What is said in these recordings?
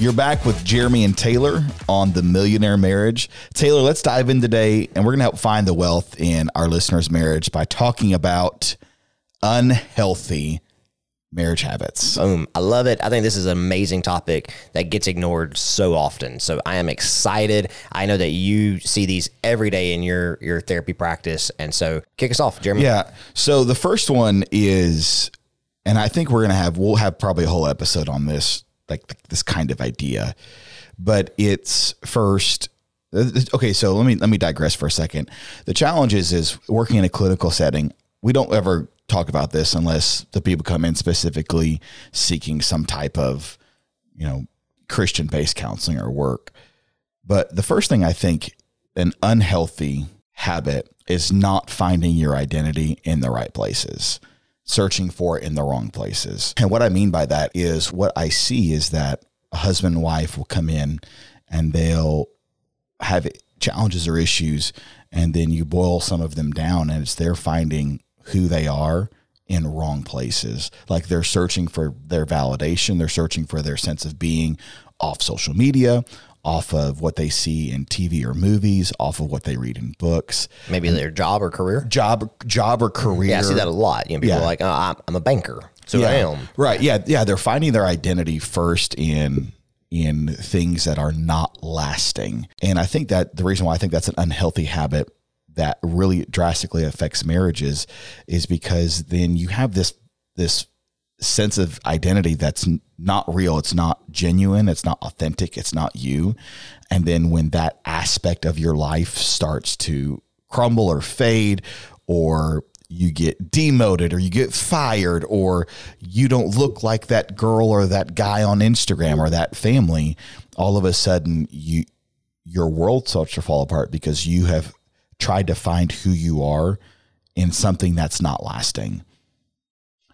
You're back with Jeremy and Taylor on the Millionaire Marriage. Taylor, let's dive in today and we're going to help find the wealth in our listeners' marriage by talking about unhealthy marriage habits. Boom. I love it. I think this is an amazing topic that gets ignored so often. So I am excited. I know that you see these every day in your your therapy practice. And so kick us off, Jeremy. Yeah. So the first one is and I think we're going to have we'll have probably a whole episode on this like this kind of idea. But it's first uh, okay, so let me let me digress for a second. The challenge is is working in a clinical setting. We don't ever talk about this unless the people come in specifically seeking some type of, you know, Christian based counseling or work. But the first thing I think an unhealthy habit is not finding your identity in the right places searching for in the wrong places. And what I mean by that is what I see is that a husband and wife will come in and they'll have challenges or issues, and then you boil some of them down, and it's they're finding who they are in wrong places. Like they're searching for their validation, they're searching for their sense of being off social media, off of what they see in TV or movies, off of what they read in books. Maybe and their job or career. Job, job or career. Yeah, I see that a lot. You know, people yeah. are like, oh, I'm, I'm a banker, so yeah. I am. Right. Yeah. Yeah. They're finding their identity first in in things that are not lasting, and I think that the reason why I think that's an unhealthy habit that really drastically affects marriages is because then you have this this sense of identity that's not real. It's not genuine. It's not authentic. It's not you. And then when that aspect of your life starts to crumble or fade, or you get demoted or you get fired or you don't look like that girl or that guy on Instagram or that family, all of a sudden you your world starts to fall apart because you have tried to find who you are in something that's not lasting.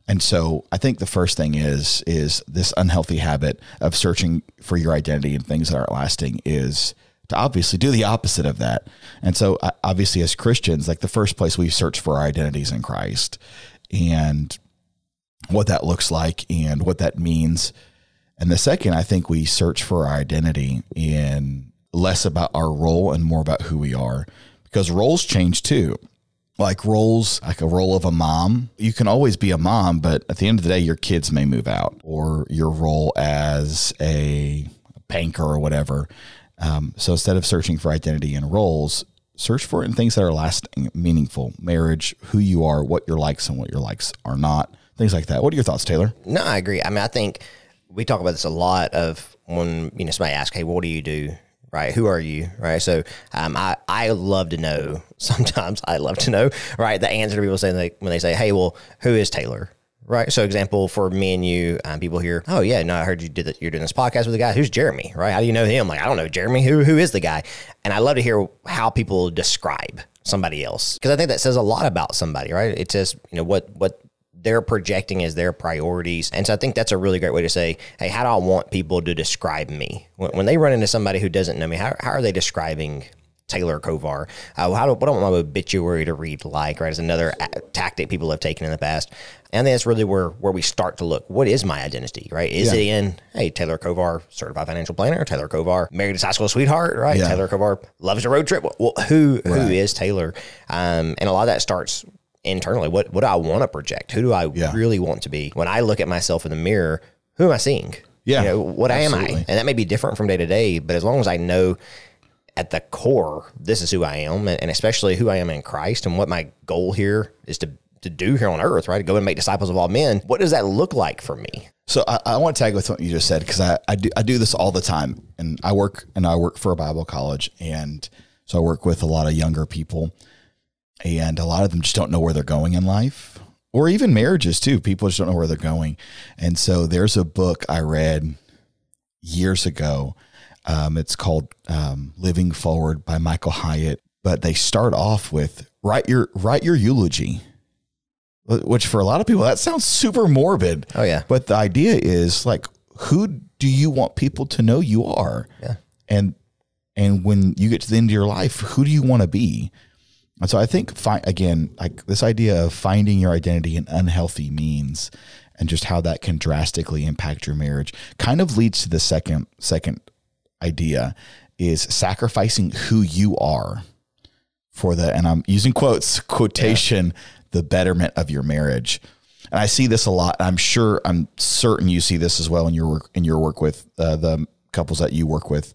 And so I think the first thing is is this unhealthy habit of searching for your identity and things that aren't lasting is to obviously do the opposite of that. And so uh, obviously as Christians, like the first place we search for our identities in Christ and what that looks like and what that means. And the second, I think we search for our identity in less about our role and more about who we are because roles change too like roles, like a role of a mom. You can always be a mom, but at the end of the day, your kids may move out, or your role as a banker or whatever. Um, so instead of searching for identity in roles, search for it in things that are lasting, meaningful, marriage, who you are, what your likes and what your likes are not, things like that. What are your thoughts, Taylor? No, I agree. I mean, I think we talk about this a lot of when you know somebody asks, "Hey, what do you do?" Right? Who are you, right? So um, I I love to know. Sometimes I love to know, right? The answer to people saying like when they say, "Hey, well, who is Taylor?" Right. So, example for me and you, um, people here. Oh yeah, no, I heard you did that. You're doing this podcast with a guy. Who's Jeremy? Right? How do you know him? Like, I don't know Jeremy. Who who is the guy? And I love to hear how people describe somebody else because I think that says a lot about somebody. Right? It says you know what what they're projecting as their priorities. And so I think that's a really great way to say, hey, how do I want people to describe me? When, when they run into somebody who doesn't know me, how, how are they describing Taylor Kovar. Uh, how do, what do I want my obituary to read like, right? Is another a- tactic people have taken in the past. And that's really where, where we start to look. What is my identity, right? Is yeah. it in, hey, Taylor Kovar, certified financial planner, Taylor Kovar, married his high school sweetheart, right? Yeah. Taylor Kovar loves a road trip. Well, who, right. who is Taylor? Um, and a lot of that starts internally. What what do I want to project? Who do I yeah. really want to be? When I look at myself in the mirror, who am I seeing? Yeah. You know, what absolutely. am I? And that may be different from day to day, but as long as I know at the core, this is who I am, and especially who I am in Christ and what my goal here is to to do here on earth, right? To go and make disciples of all men. What does that look like for me? So I, I want to tag with what you just said because I, I do I do this all the time, and I work and I work for a Bible college, and so I work with a lot of younger people, and a lot of them just don't know where they're going in life or even marriages too. People just don't know where they're going. And so there's a book I read years ago. Um, it's called um, Living Forward by Michael Hyatt. But they start off with write your write your eulogy, which for a lot of people that sounds super morbid. Oh yeah. But the idea is like, who do you want people to know you are? Yeah. And and when you get to the end of your life, who do you want to be? And so I think fi- again, like this idea of finding your identity in unhealthy means and just how that can drastically impact your marriage kind of leads to the second second idea is sacrificing who you are for the and I'm using quotes quotation the betterment of your marriage. And I see this a lot. I'm sure I'm certain you see this as well in your work in your work with uh, the couples that you work with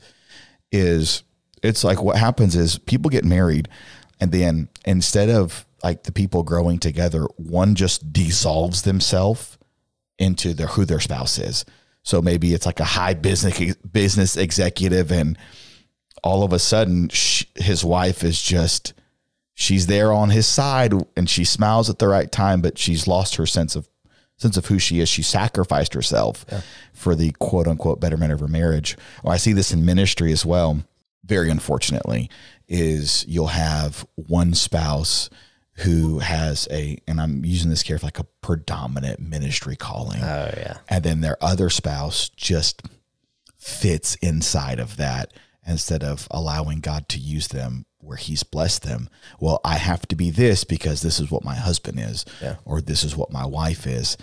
is it's like what happens is people get married and then instead of like the people growing together, one just dissolves themselves into their who their spouse is. So maybe it's like a high business business executive, and all of a sudden, sh his wife is just she's there on his side, and she smiles at the right time, but she's lost her sense of sense of who she is. She sacrificed herself yeah. for the quote unquote betterment of her marriage. Or I see this in ministry as well. Very unfortunately, is you'll have one spouse who has a, and I'm using this care for like a predominant ministry calling. Oh, yeah. And then their other spouse just fits inside of that instead of allowing God to use them where he's blessed them. Well, I have to be this because this is what my husband is, yeah. or this is what my wife is.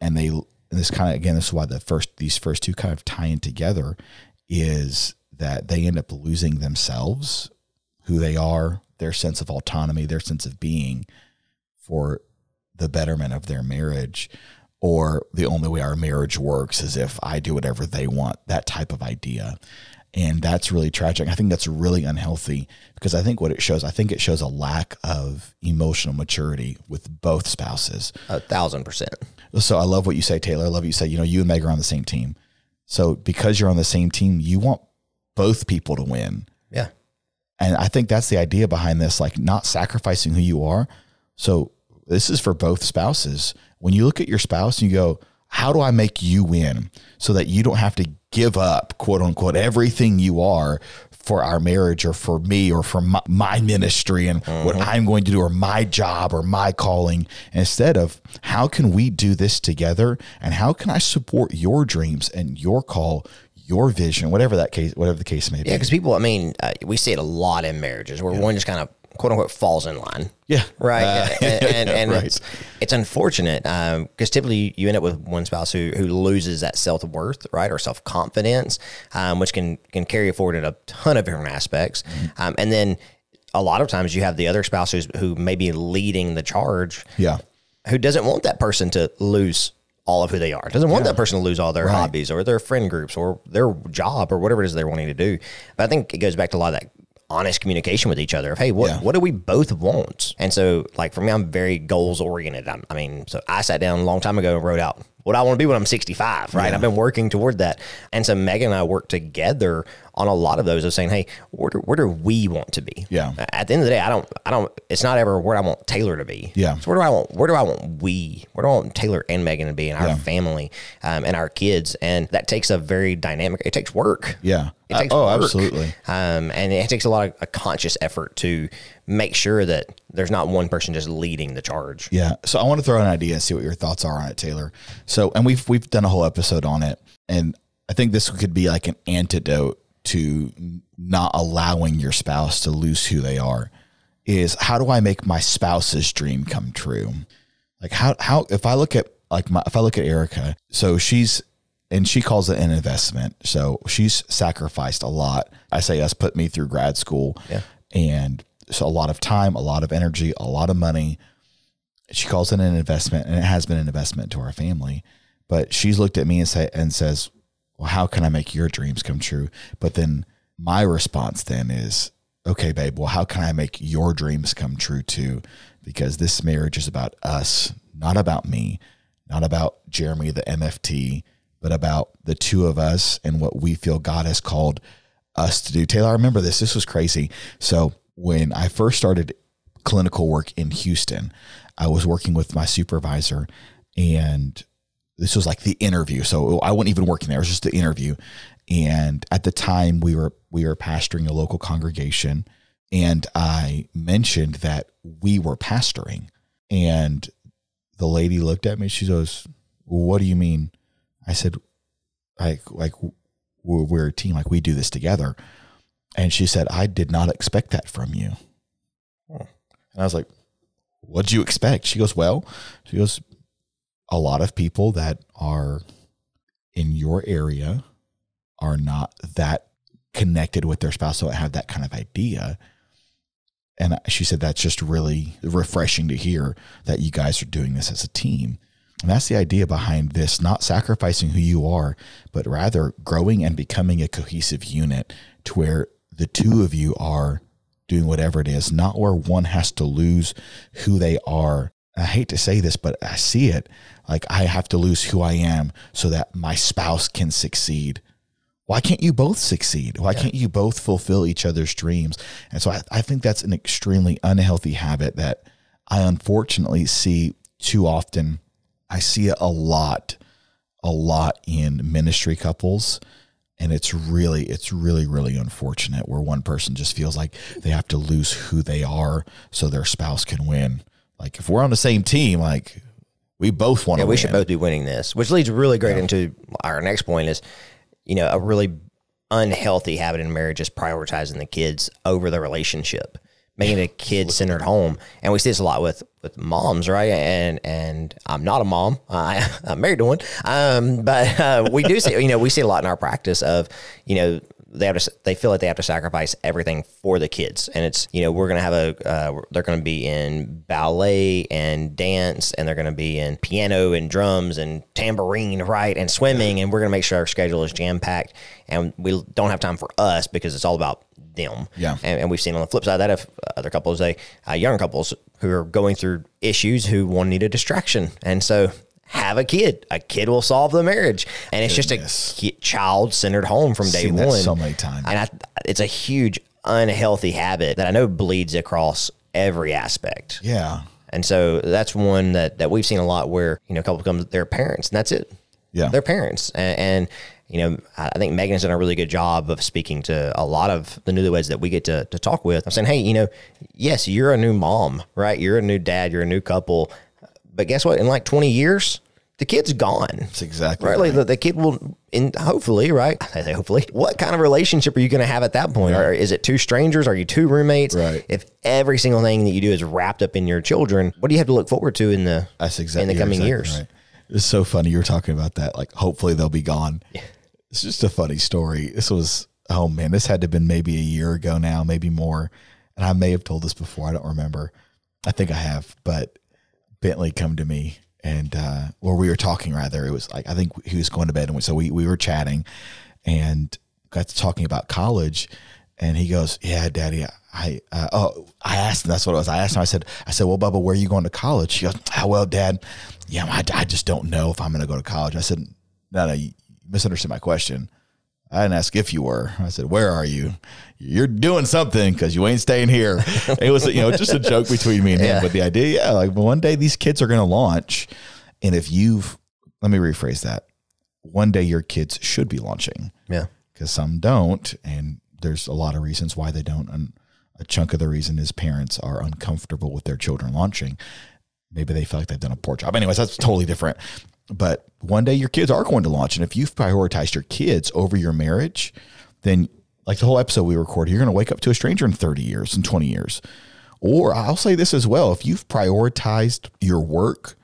And they, and this kind of, again, this is why the first, these first two kind of tie in together is that they end up losing themselves, who they are, their sense of autonomy, their sense of being for the betterment of their marriage. Or the only way our marriage works is if I do whatever they want, that type of idea. And that's really tragic. I think that's really unhealthy because I think what it shows, I think it shows a lack of emotional maturity with both spouses. A thousand percent. So I love what you say, Taylor. I love what you say. You know, you and Meg are on the same team. So because you're on the same team, you want both people to win. Yeah. And I think that's the idea behind this, like not sacrificing who you are. So this is for both spouses. When you look at your spouse and you go, how do I make you win so that you don't have to give up, quote unquote, everything you are for our marriage or for me or for my, my ministry and mm-hmm. what I'm going to do or my job or my calling. Instead of how can we do this together and how can I support your dreams and your call, your vision, whatever that case, whatever the case may be. Yeah, because people, I mean, uh, we see it a lot in marriages where yeah. one just kind of quote unquote falls in line. Yeah. Right. Uh, and, and, and right. it's it's unfortunate because um, typically you end up with one spouse who who loses that self worth, right, or self confidence, um, which can can carry forward in a ton of different aspects, mm-hmm. um, and then a lot of times you have the other spouse who's, who may be leading the charge. Yeah. Who doesn't want that person to lose all of who they are. Doesn't want yeah. that person to lose all their right. hobbies or their friend groups or their job or whatever it is they're wanting to do. But I think it goes back to a lot of that honest communication with each other of hey what yeah. what do we both want and so like for me i'm very goals oriented i mean so i sat down a long time ago and wrote out what I want to be when I'm 65, right? Yeah. I've been working toward that. And so Megan and I work together on a lot of those of saying, hey, where do, where do we want to be? Yeah. At the end of the day, I don't, I don't, it's not ever where I want Taylor to be. Yeah. So where do I want, where do I want we, where do I want Taylor and Megan to be and our yeah. family um, and our kids? And that takes a very dynamic, it takes work. Yeah. It takes uh, oh, work. absolutely. Um, and it takes a lot of a conscious effort to make sure that there's not one person just leading the charge. Yeah. So I want to throw an idea and see what your thoughts are on it, Taylor. So, and we've we've done a whole episode on it, and I think this could be like an antidote to not allowing your spouse to lose who they are. Is how do I make my spouse's dream come true? Like how how if I look at like my if I look at Erica, so she's and she calls it an investment. So she's sacrificed a lot. I say us put me through grad school. Yeah. And a lot of time, a lot of energy, a lot of money. She calls it an investment, and it has been an investment to our family. But she's looked at me and say and says, "Well, how can I make your dreams come true?" But then my response then is, "Okay, babe. Well, how can I make your dreams come true too? Because this marriage is about us, not about me, not about Jeremy the MFT, but about the two of us and what we feel God has called." us to do. Taylor, I remember this. This was crazy. So when I first started clinical work in Houston, I was working with my supervisor and this was like the interview. So I wasn't even working there. It was just the interview. And at the time we were we were pastoring a local congregation and I mentioned that we were pastoring. And the lady looked at me, she goes, What do you mean? I said, like like we're a team, like we do this together. And she said, I did not expect that from you. Hmm. And I was like, what'd you expect? She goes, well, she goes, a lot of people that are in your area are not that connected with their spouse, don't have that kind of idea. And she said that's just really refreshing to hear that you guys are doing this as a team. And that's the idea behind this not sacrificing who you are, but rather growing and becoming a cohesive unit to where the two of you are doing whatever it is, not where one has to lose who they are. I hate to say this, but I see it like I have to lose who I am so that my spouse can succeed. Why can't you both succeed? Why can't you both fulfill each other's dreams? And so I, I think that's an extremely unhealthy habit that I unfortunately see too often. I see it a lot, a lot in ministry couples and it's really it's really really unfortunate where one person just feels like they have to lose who they are so their spouse can win like if we're on the same team like we both want to win. Yeah, we win. should both be winning this, which leads really great into our next point is, you know, a really unhealthy habit in marriage is prioritizing the kids over the relationship, making a kid centered home. And we see this a lot with with moms, right? And and I'm not a mom. I, I'm married to one. Um, but uh, we do see, you know, we see a lot in our practice of, you know, they have to they feel like they have to sacrifice everything for the kids and it's you know we're gonna have a uh, they're gonna be in ballet and dance and they're gonna be in piano and drums and tambourine right and swimming and we're gonna make sure our schedule is jam packed and we don't have time for us because it's all about them Yeah. and, and we've seen on the flip side of that if other couples they uh, young couples who are going through issues who one need a distraction and so have a kid a kid will solve the marriage and it's Goodness. just a child centered home from day one so many times. and I, it's a huge unhealthy habit that I know bleeds across every aspect. yeah And so that's one that, that we've seen a lot where, you know, a couple becomes their parents and that's it. Yeah. They're parents. And, and, you know, I think Megan's done a really good job of speaking to a lot of the newlyweds that we get to, to talk with. I'm saying, hey, you know, yes, you're a new mom, right? You're a new dad, you're a new couple. But guess what? In like 20 years, the kid's gone. that's exactly Right, like the, the kid will, in hopefully, right? I say hopefully. What kind of relationship are you going to have at that point? Or is it two strangers? Are you two roommates? Right. If every single thing that you do is wrapped up in your children, what do you have to look forward to in the That's exactly in the coming exactly years? Right. It's so funny you were talking about that. Like, hopefully they'll be gone. It's just a funny story. This was oh man, this had to have been maybe a year ago now, maybe more. And I may have told this before. I don't remember. I think I have, but Bentley come to me and uh or we were talking rather. It was like I think he was going to bed and we, so we we were chatting and got to talking about college and he goes, "Yeah, daddy, I uh, oh, I asked him. That's what it was. I asked him. I said, I said, well, Bubba, where are you going to college? He goes, oh, well, dad, yeah, I, I just don't know if I'm going to go to college. I said, no, no, misunderstood my question. I didn't ask if you were. I said, where are you? You're doing something because you ain't staying here. It was, you know, just a joke between me and him. But the idea, yeah, like one day these kids are going to launch. And if you've, let me rephrase that. One day your kids should be launching Yeah. because some don't, and there's a lot of reasons why they don't. And a chunk of the reason is parents are uncomfortable with their children launching. Maybe they feel like they've done a poor job. Anyways, that's totally different. But one day your kids are going to launch, and if you've prioritized your kids over your marriage, then like the whole episode we recorded, you're going to wake up to a stranger in 30 years and 20 years. Or I'll say this as well: if you've prioritized your work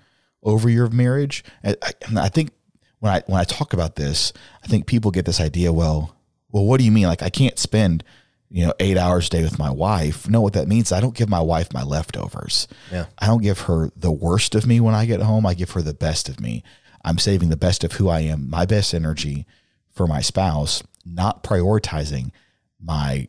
over your marriage, I, I, think when I when I talk about this, I think people get this idea. Well, well, what do you mean? Like I can't spend you know eight hours a day with my wife? No, what that means I don't give my wife my leftovers. Yeah. I don't give her the worst of me when I get home. I give her the best of me. I'm saving the best of who I am, my best energy for my spouse, not prioritizing my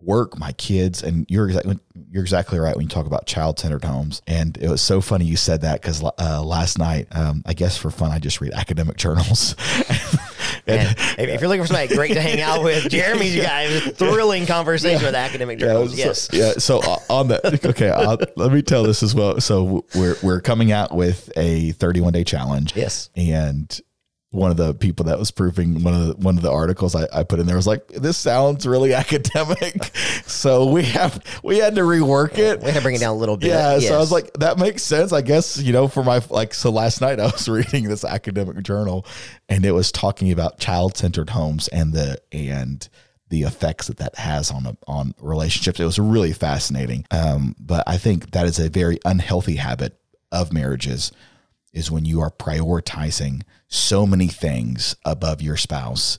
work, my kids, and you're exactly you're exactly right when you talk about child centered homes. And it was so funny you said that because uh, last night, um, I guess for fun, I just read academic journals. If, you're looking for somebody great to hang out with, Jeremy's guy is a thrilling conversation with academic Yeah, journals. so- yes. yeah. So uh, on that, okay, I'll, let me tell this as well. So we're we're coming out with a 31 day challenge. Yes. and one of the people that was proofing one of the one of the articles I, I put in there was like, this sounds really academic. so we have we had to rework it. We had to bring it down a little bit. Yeah, so I was like, that makes sense, I guess. You know, for my like, so last night I was reading this academic journal, and it was talking about child centered homes and the and the effects that that has on a, on relationships. It was really fascinating. Um, but I think that is a very unhealthy habit of marriages is when you are prioritizing so many things above your spouse.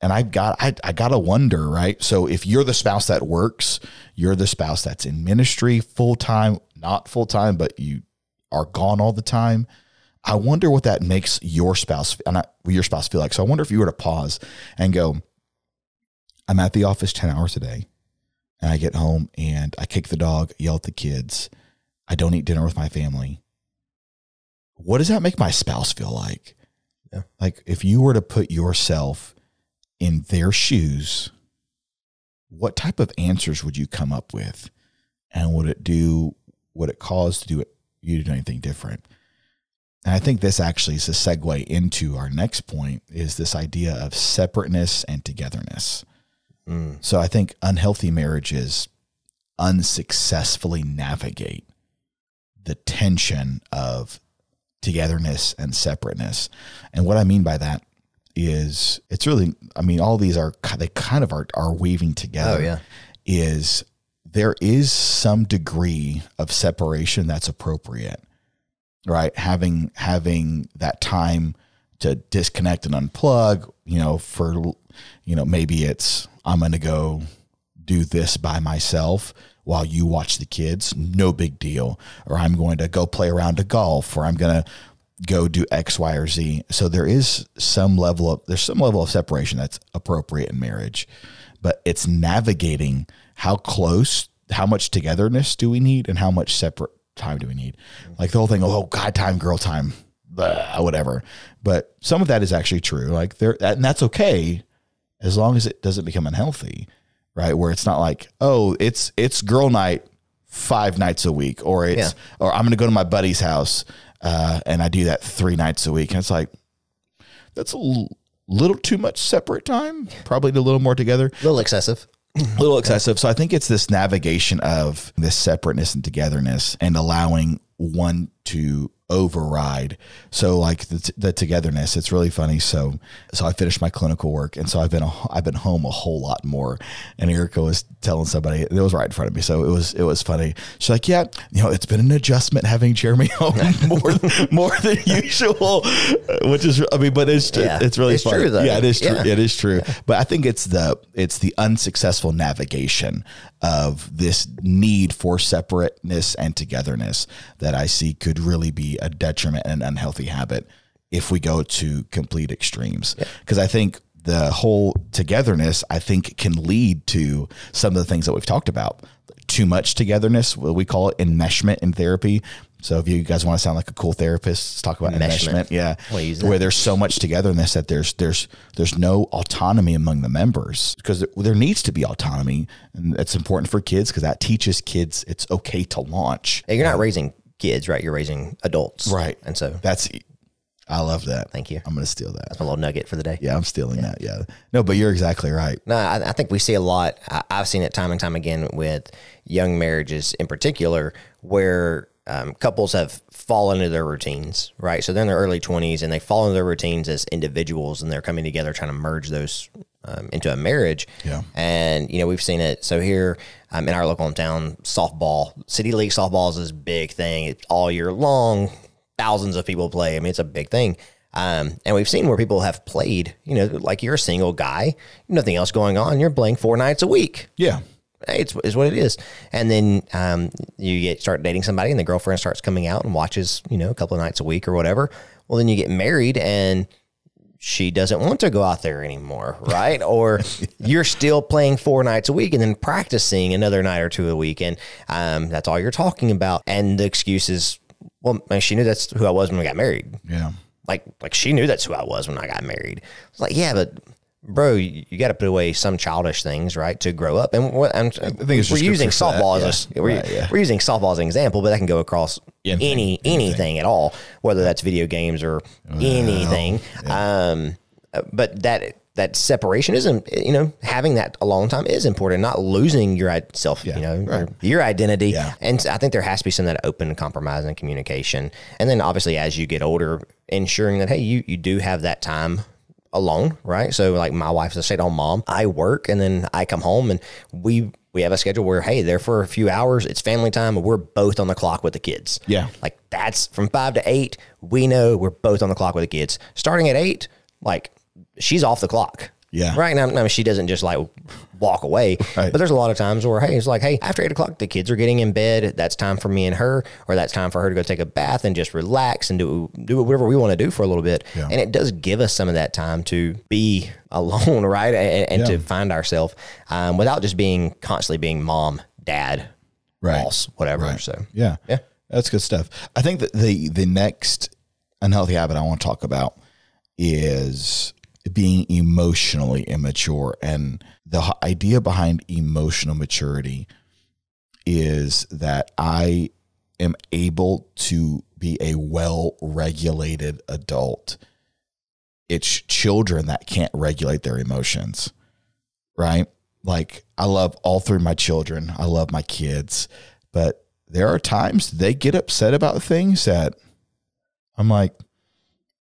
And I've got I, I gotta wonder, right? So if you're the spouse that works, you're the spouse that's in ministry full time, not full time, but you are gone all the time. I wonder what that makes your spouse and I, your spouse feel like. So I wonder if you were to pause and go, I'm at the office 10 hours a day and I get home and I kick the dog, yell at the kids. I don't eat dinner with my family. What does that make my spouse feel like? Yeah. Like if you were to put yourself in their shoes, what type of answers would you come up with? And would it do, would it cause to do it, you to do anything different? And I think this actually is a segue into our next point is this idea of separateness and togetherness. Mm. So I think unhealthy marriages unsuccessfully navigate the tension of togetherness and separateness. And what I mean by that is it's really I mean all these are they kind of are are weaving together. Oh, yeah. Is there is some degree of separation that's appropriate. Right? Having having that time to disconnect and unplug, you know, for you know, maybe it's I'm going to go do this by myself while you watch the kids, no big deal. Or I'm going to go play around to golf, or I'm going to go do X, Y, or Z. So there is some level of there's some level of separation that's appropriate in marriage, but it's navigating how close, how much togetherness do we need, and how much separate time do we need. Like the whole thing, oh, God time, girl time, blah, whatever. But some of that is actually true. Like there, and that's okay as long as it doesn't become unhealthy, right? Where it's not like, oh, it's it's girl night five nights a week, or it's Yeah. or I'm going to go to my buddy's house uh, and I do that three nights a week, and it's like that's a l- little too much separate time. Probably a little more together A little excessive. a little excessive. So I think it's this navigation of this separateness and togetherness and allowing one to override. So like the, the togetherness, it's really funny. So, so I finished my clinical work and so I've been, a, I've been home a whole lot more. And Erica was telling somebody, it was right in front of me. So it was, it was funny. She's like, yeah, you know, it's been an adjustment having Jeremy home more, more than usual, which is, I mean, but it's, Yeah. it's really It's funny. true, though. Yeah, it is true. Yeah. It is true. But I think it's the it's the unsuccessful navigation of this need for separateness and togetherness that I see could really be a detriment and an unhealthy habit if we go to complete extremes. Because I think the whole togetherness, I think, can lead to some of the things that we've talked about. Too much togetherness, what we call it enmeshment in therapy. So if you guys want to sound like a cool therapist, let's talk about Enmeshment. enmeshment. Yeah, that? where there's so much togetherness that there's there's there's no autonomy among the members because there, there needs to be autonomy, and it's important for kids because that teaches kids it's okay to launch. Hey, You're not raising kids, right? You're raising adults. Right. And so That's I love that. Thank you. I'm going to steal that. that's my little nugget for the day. Yeah, I'm stealing that. Yeah. No, but you're exactly right. No, I, I think we see a lot. I, I've seen it time and time again with young marriages in particular, where um, couples have fallen into their routines, right? So they're in their early 20s and they fall into their routines as individuals and they're coming together trying to merge those um, into a marriage. Yeah. And, you know, we've seen it. So here um, in our local town, softball, City League softball is this big thing. It's all year long. Thousands of people play. I mean, it's a big thing. Um, and we've seen where people have played, you know, like you're a single guy, nothing else going on. You're playing four nights a week. Yeah. Hey, it's, it's what it is. And then um, you get start dating somebody, and the girlfriend starts coming out and watches, you know, a couple of nights a week or whatever. Well, then you get married, and she doesn't want to go out there anymore, right? or you're still playing four nights a week and then practicing another night or two a week, and um, that's all you're talking about. And the excuse is, well, she knew that's who I was when we got married Yeah. like like she knew that's who I was when I got married. It's like, yeah, but bro, you, you got to put away some childish things, right, to grow up. And what I'm, think it's we're just using softball yeah. as a, we're, Right, yeah. we're using softball as an example, but that can go across Anything, any anything at all, whether that's video games or anything. Um, but that that separation isn't you know having that a long time is important not losing your self you know right. your, your identity and I think there has to be some of that open compromise and communication. And then obviously as you get older, ensuring that, hey, you, you do have that time alone, right? So like my wife's a stay at home mom. I work and then I come home and we we have a schedule where hey, there for a few hours, it's family time, and we're both on the clock with the kids. Yeah. Like that's from five to eight. We know we're both on the clock with the kids. Starting at eight, like she's off the clock. Yeah. Right now, I mean, she doesn't just like walk away. Right. But there's a lot of times where, hey, it's like, hey, after eight o'clock, the kids are getting in bed. That's time for me and her, or that's time for her to go take a bath and just relax and do do whatever we want to do for a little bit. Yeah. And it does give us some of that time to be alone, right, and, and to find ourselves um, without just being constantly being mom, dad, Right. boss, whatever. Right. So Yeah. Yeah. That's good stuff. I think that the the next unhealthy habit I want to talk about is being emotionally immature and the idea behind emotional maturity is that I am able to be a well-regulated adult. It's children that can't regulate their emotions. Right? Like I love all three of my children. I love my kids, but there are times they get upset about things that I'm like,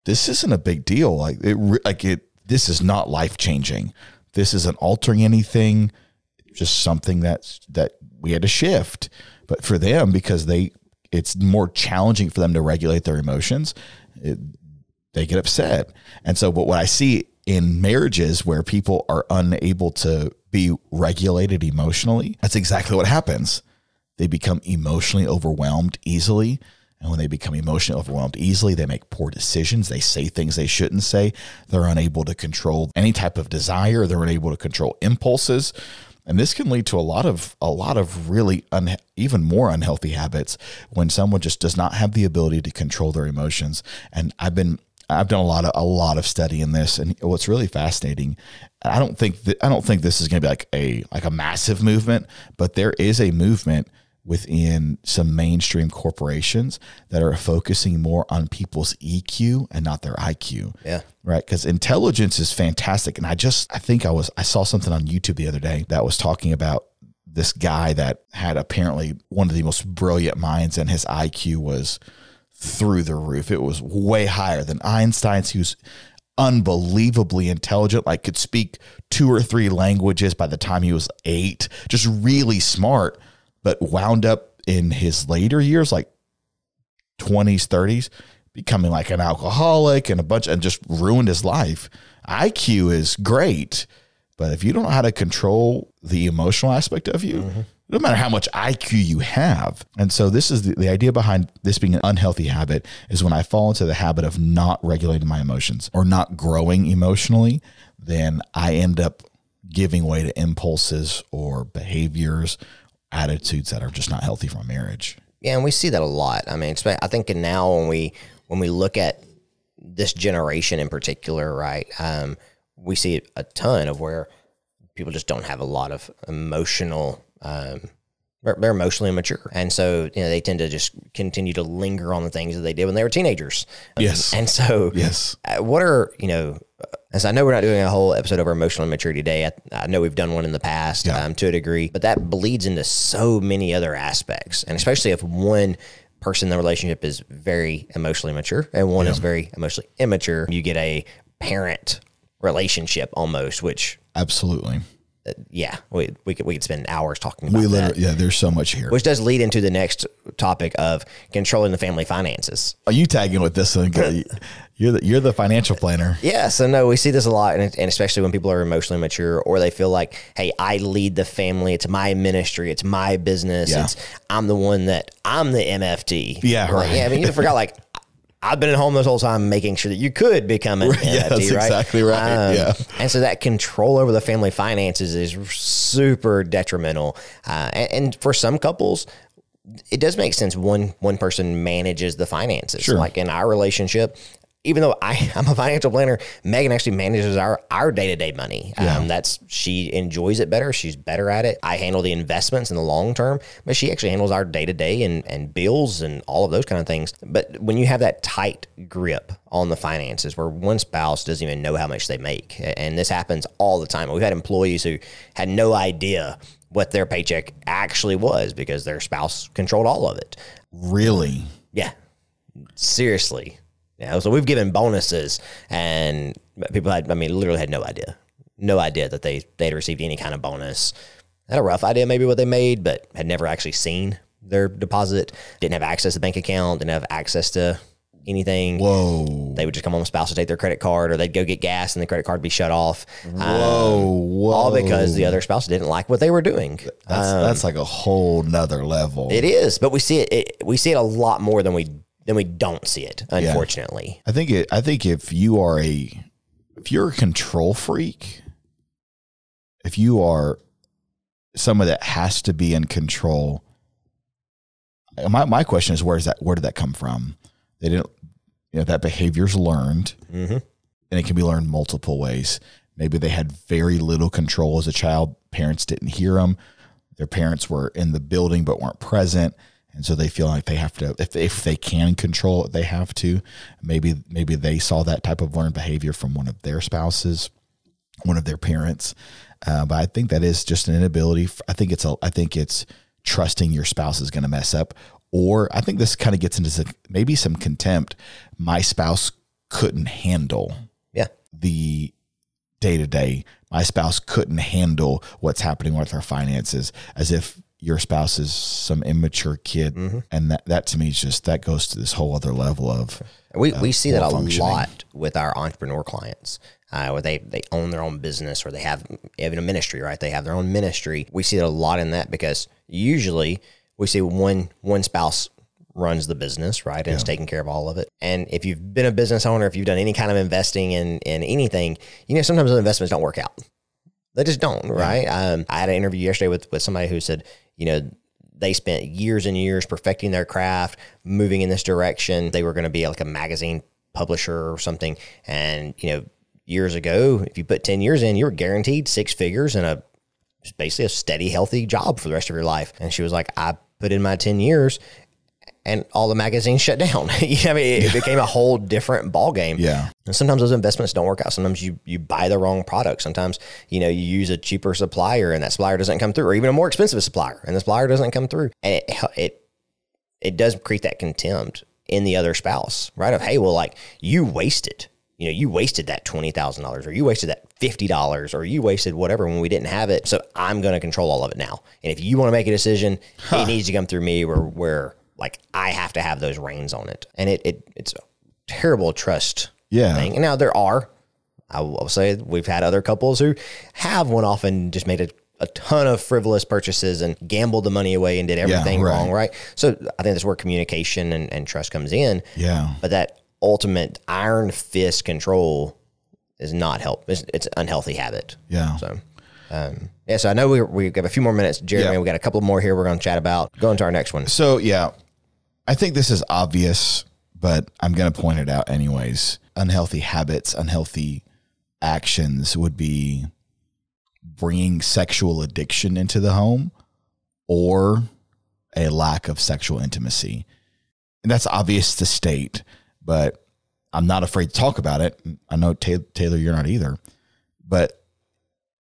this isn't a big deal. Like it, like it, this is not life changing. This isn't altering anything. Just something that's that we had to shift. But for them, because they, it's more challenging for them to regulate their emotions. It, they get upset. And so, but what I see in marriages where people are unable to be regulated emotionally, that's exactly what happens. They become emotionally overwhelmed easily. And when they become emotionally overwhelmed easily, they make poor decisions. They say things they shouldn't say. They're unable to control any type of desire. They're unable to control impulses. And this can lead to a lot of a lot of really un, even more unhealthy habits when someone just does not have the ability to control their emotions. And I've been I've done a lot of a lot of study in this, and what's really fascinating, I don't think that I don't think this is going to be like a like a massive movement, but there is a movement within some mainstream corporations that are focusing more on people's EQ and not their IQ yeah, right? Because intelligence is fantastic. And i just i think i was i saw something on youtube the other day that was talking about this guy that had apparently one of the most brilliant minds and his iq was through the roof. It was way higher than einstein's. He was unbelievably intelligent like could speak two or three languages by the time he was eight. Just really smart but wound up in his later years like 20s, 30s, becoming like an alcoholic and a bunch and just ruined his life. IQ is great, but if you don't know how to control the emotional aspect of you, mm-hmm. no matter how much IQ you have. And so this is the, the idea behind this being an unhealthy habit is when I fall into the habit of not regulating my emotions or not growing emotionally, then I end up giving way to impulses or behaviors, attitudes that are just not healthy for a marriage. Yeah, and we see that a lot. I mean, I think now when we when we look at this generation in particular, right? Um, we see a ton of where people just don't have a lot of emotional. Um, they're, emotionally immature, and so you know they tend to just continue to linger on the things that they did when they were teenagers. Yes. and so Yes. uh, what are you know as i know we're not doing a whole episode over emotional maturity today i, I know we've done one in the past Yeah. um, to a degree but that bleeds into so many other aspects and especially if one person in the relationship is very emotionally mature and one is very emotionally immature you get a parent relationship almost which Absolutely. Yeah we, we, could, we could spend hours talking about We that literally, yeah, there's so much here. which does lead into the next topic of controlling the family finances Are you tagging with this one? You're the, you're the financial planner. Yeah, so no, we see this a lot, and, and especially when people are emotionally mature or they feel like, hey, I lead the family. It's my ministry. It's my business. Yeah. It's I'm the one that I'm the MFT. Yeah, Like, right. Yeah, I mean, you forgot like I've been at home this whole time making sure that you could become an Yeah, MFT, that's right? Um, exactly right. Yeah. and so that control over the family finances is super detrimental, uh, and, and for some couples. It does make sense. One one person manages the finances. Sure. Like in our relationship, even though I, I'm a financial planner, Megan actually manages our our day to day money. Um, that's she enjoys it better. She's better at it. I handle the investments in the long term, but she actually handles our day to day and and bills and all of those kind of things. But when you have that tight grip on the finances, where one spouse doesn't even know how much they make, and this happens all the time. We've had employees who had no idea what their paycheck actually was because their spouse controlled all of it. Really? Yeah, seriously. You know, so we've given bonuses, and people had, I mean, literally had no idea, no idea that they they'd received any kind of bonus. Had a rough idea maybe what they made, but had never actually seen their deposit. Didn't have access to the bank account. Didn't have access to anything. Whoa. They would just come home, spouse would take their credit card, or they'd go get gas, and the credit card would be shut off. Um, Whoa. Whoa. all because the other spouse didn't like what they were doing. that's, that's like a whole nother level. It is, but we see it, it. We see it a lot more than we than we don't see it. Unfortunately, I think it. I think if you are a, if you're a control freak, if you are someone that has to be in control, my my question is where is that? Where did that come from? They didn't. You know that behavior's learned, hmm and it can be learned multiple ways. Maybe they had very little control as a child. Parents didn't hear them. Their parents were in the building but weren't present, and so they feel like they have to. If if they can control it, they have to. Maybe maybe they saw that type of learned behavior from one of their spouses, one of their parents. Uh, but I think that is just an inability. I think it's a. I think it's trusting your spouse is going to mess up, or I think this kind of gets into some, maybe some contempt. My spouse couldn't handle yeah, the day to day. My spouse couldn't handle what's happening with our finances as if your spouse is some immature kid. And that, that to me is just, that goes to this whole other level of, we we see that a lot with our entrepreneur clients. Uh, where they, they own their own business or they have even a ministry, right? They have their own ministry. We see it a lot in that because usually we see one one spouse runs the business, right? And is taking care of all of it. And if you've been a business owner, if you've done any kind of investing in in anything, you know, sometimes those investments don't work out. They just don't, right? Um, I had an interview yesterday with with somebody who said, you know, they spent years and years perfecting their craft, moving in this direction. They were going to be like a magazine publisher or something. And, you know, years ago, if you put 10 years in, you were guaranteed six figures and a basically a steady, healthy job for the rest of your life. And she was like, I put in my 10 years and all the magazines shut down. you know, I mean, it became a whole different ball game. yeah, And sometimes those investments don't work out. Sometimes you you buy the wrong product. Sometimes you know you use a cheaper supplier and that supplier doesn't come through, or even a more expensive supplier and the supplier doesn't come through, and it it it does create that contempt in the other spouse, right? Of hey, well, like you wasted, you know, you wasted that twenty thousand dollars, or you wasted that fifty dollars, or you wasted whatever when we didn't have it. So I'm going to control all of it now. And if you want to make a decision, it needs to come through me, where where like I have to have those reins on it, and it it it's a terrible trust Yeah. thing. And now there are, I will say, we've had other couples who have went off and just made a, a ton of frivolous purchases and gambled the money away and did everything right. wrong, right? So I think that's where communication and, and trust comes in. yeah. But that ultimate iron fist control is not help. It's, it's an unhealthy habit. Yeah. So. Um, yeah, so I know we we have a few more minutes, Jeremy. Yeah. We got a couple more here. We're going to chat about. Go into our next one. So yeah, I think this is obvious, but I'm going to point it out anyways. Unhealthy habits, unhealthy actions would be bringing sexual addiction into the home or a lack of sexual intimacy. And that's obvious to state, but I'm not afraid to talk about it. I know Ta- Taylor, you're not either, but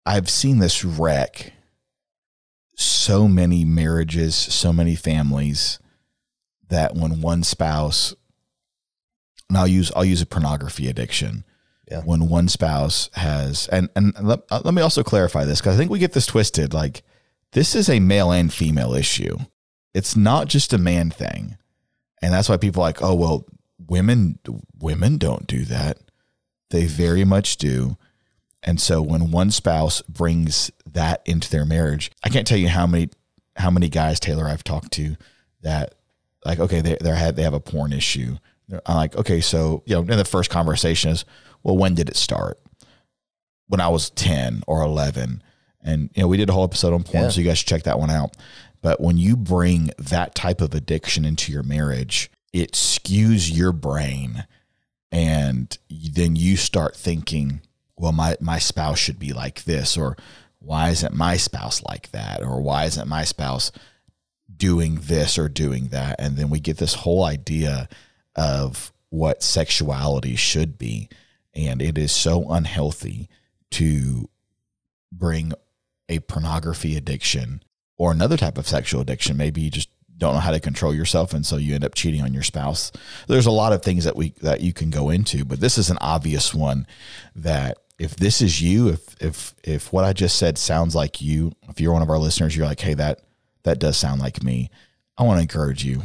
I've seen this wreck so many marriages, so many families that when one spouse, and I'll use I'll use a pornography addiction. Yeah. When one spouse has, and and let, uh, let me also clarify this because I think we get this twisted. Like this is a male and female issue. It's not just a man thing, and that's why people are like, oh well, women women don't do that. They very much do. And so when one spouse brings that into their marriage, I can't tell you how many how many guys Taylor I've talked to that like okay they they had they have a porn issue. I'm like okay so you know in the first conversation is well when did it start? When I was 10 or 11 and you know we did a whole episode on porn Yeah. so you guys should check that one out. But when you bring that type of addiction into your marriage, it skews your brain and then you start thinking well my my spouse should be like this or why isn't my spouse like that or why isn't my spouse doing this or doing that. And then we get this whole idea of what sexuality should be. And it is so unhealthy to bring a pornography addiction or another type of sexual addiction. Maybe you just don't know how to control yourself and so you end up cheating on your spouse. There's a lot of things that we that you can go into, but this is an obvious one that if this is you, if if if what I just said sounds like you, if you're one of our listeners, you're like, "Hey, that that does sound like me." I want to encourage you.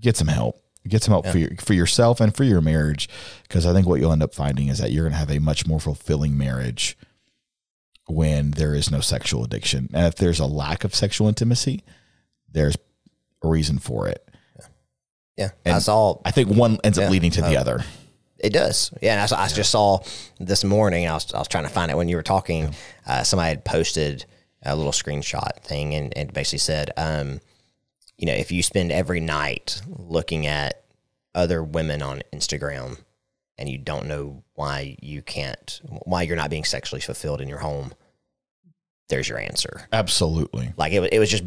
Get some help. Get some help yeah. for your, for yourself and for your marriage because I think what you'll end up finding is that you're going to have a much more fulfilling marriage when there is no sexual addiction. And if there's a lack of sexual intimacy, there's a reason for it. Yeah. Yeah. And I saw, I think one ends yeah, up leading to the uh, other. It does. Yeah. And I, I yeah. just saw this morning, I was, I was trying to find it when you were talking. Uh, somebody had posted a little screenshot thing and, it basically said, um, you know, if you spend every night looking at other women on Instagram and you don't know why you can't, why you're not being sexually fulfilled in your home, there's your answer. Absolutely. Like it, it was just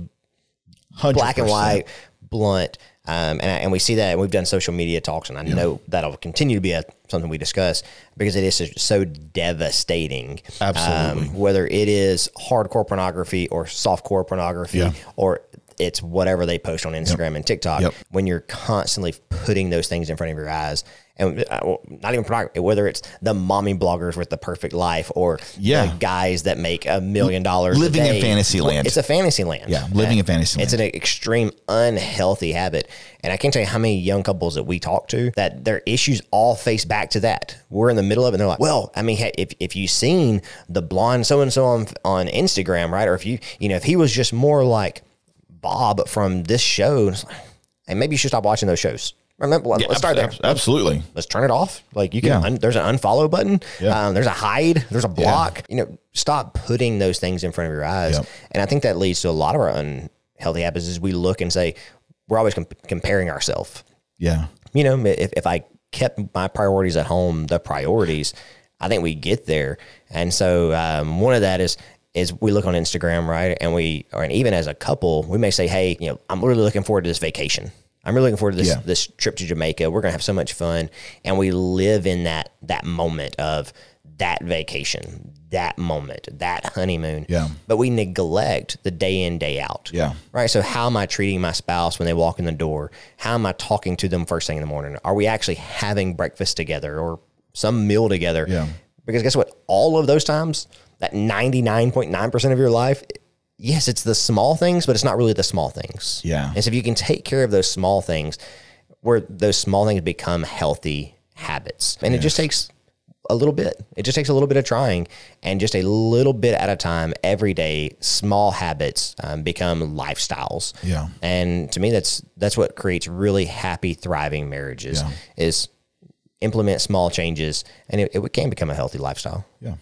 100%. black and white, blunt. Um, and, and we see that, and we've done social media talks, and I yeah. know that'll continue to be a, something we discuss because it is so devastating. Absolutely. Um, whether it is hardcore pornography or softcore pornography yeah. or it's whatever they post on Instagram yep. and TikTok. Yep. When you're constantly putting those things in front of your eyes, and uh, not even pornography, whether it's the mommy bloggers with the perfect life or yeah. the guys that make a million dollars living in fantasy land. It's a fantasy land. Yeah, living in fantasy it's land. It's an extreme unhealthy habit. And I can't tell you how many young couples that we talk to that their issues all face back to that. We're in the middle of it and they're like, well, I mean, if, if you've seen the blonde so and so on on Instagram, right? Or if you, you know, if he was just more like Bob from this show. And, like, hey, maybe you should stop watching those shows. Remember, let's yeah, start there. Absolutely. Let's turn it off. Like you can, yeah. un, there's an unfollow button. Yeah. Um, there's a hide. There's a block. You know, stop putting those things in front of your eyes. And I think that leads to a lot of our unhealthy habits. Is we look and say we're always comp- comparing ourselves. Yeah. You know, if if I kept my priorities at home, the priorities, I think we get there. And so um, one of that is is we look on Instagram, right? And we, or and even as a couple, we may say, hey, you know, I'm really looking forward to this vacation. I'm really looking forward to this yeah. this trip to Jamaica. We're gonna have so much fun, and we live in that that moment of that vacation, that moment, that honeymoon. Yeah. But we neglect the day in day out. Yeah. Right. So how am I treating my spouse when they walk in the door? How am I talking to them first thing in the morning? Are we actually having breakfast together or some meal together? Yeah. Because guess what? All of those times that 99.9% of your life, yes, it's the small things, but it's not really the small things. Yeah. And so if you can take care of those small things, where those small things become healthy habits. And yes. it just takes a little bit. It just takes a little bit of trying and just a little bit at a time every day. Small habits um, become lifestyles. Yeah. And to me, that's that's what creates really happy, thriving marriages. Yeah. Is implement small changes, and it, it can become a healthy lifestyle. Yeah. Yeah.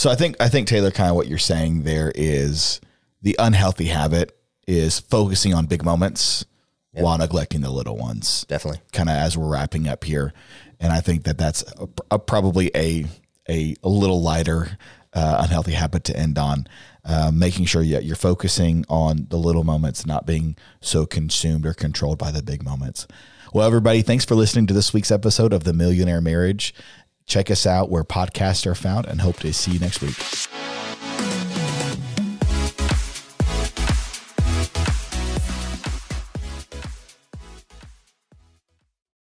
So I think I think Taylor, kind of what you're saying there is the unhealthy habit is focusing on big moments yep. while neglecting the little ones. Definitely. Kind of as we're wrapping up here, and I think that that's a, a, probably a, a a little lighter uh, unhealthy habit to end on. Uh, making sure that you're focusing on the little moments, not being so consumed or controlled by the big moments. Well, everybody, thanks for listening to this week's episode of The Millionaire Marriage. Check us out where podcasts are found and hope to see you next week.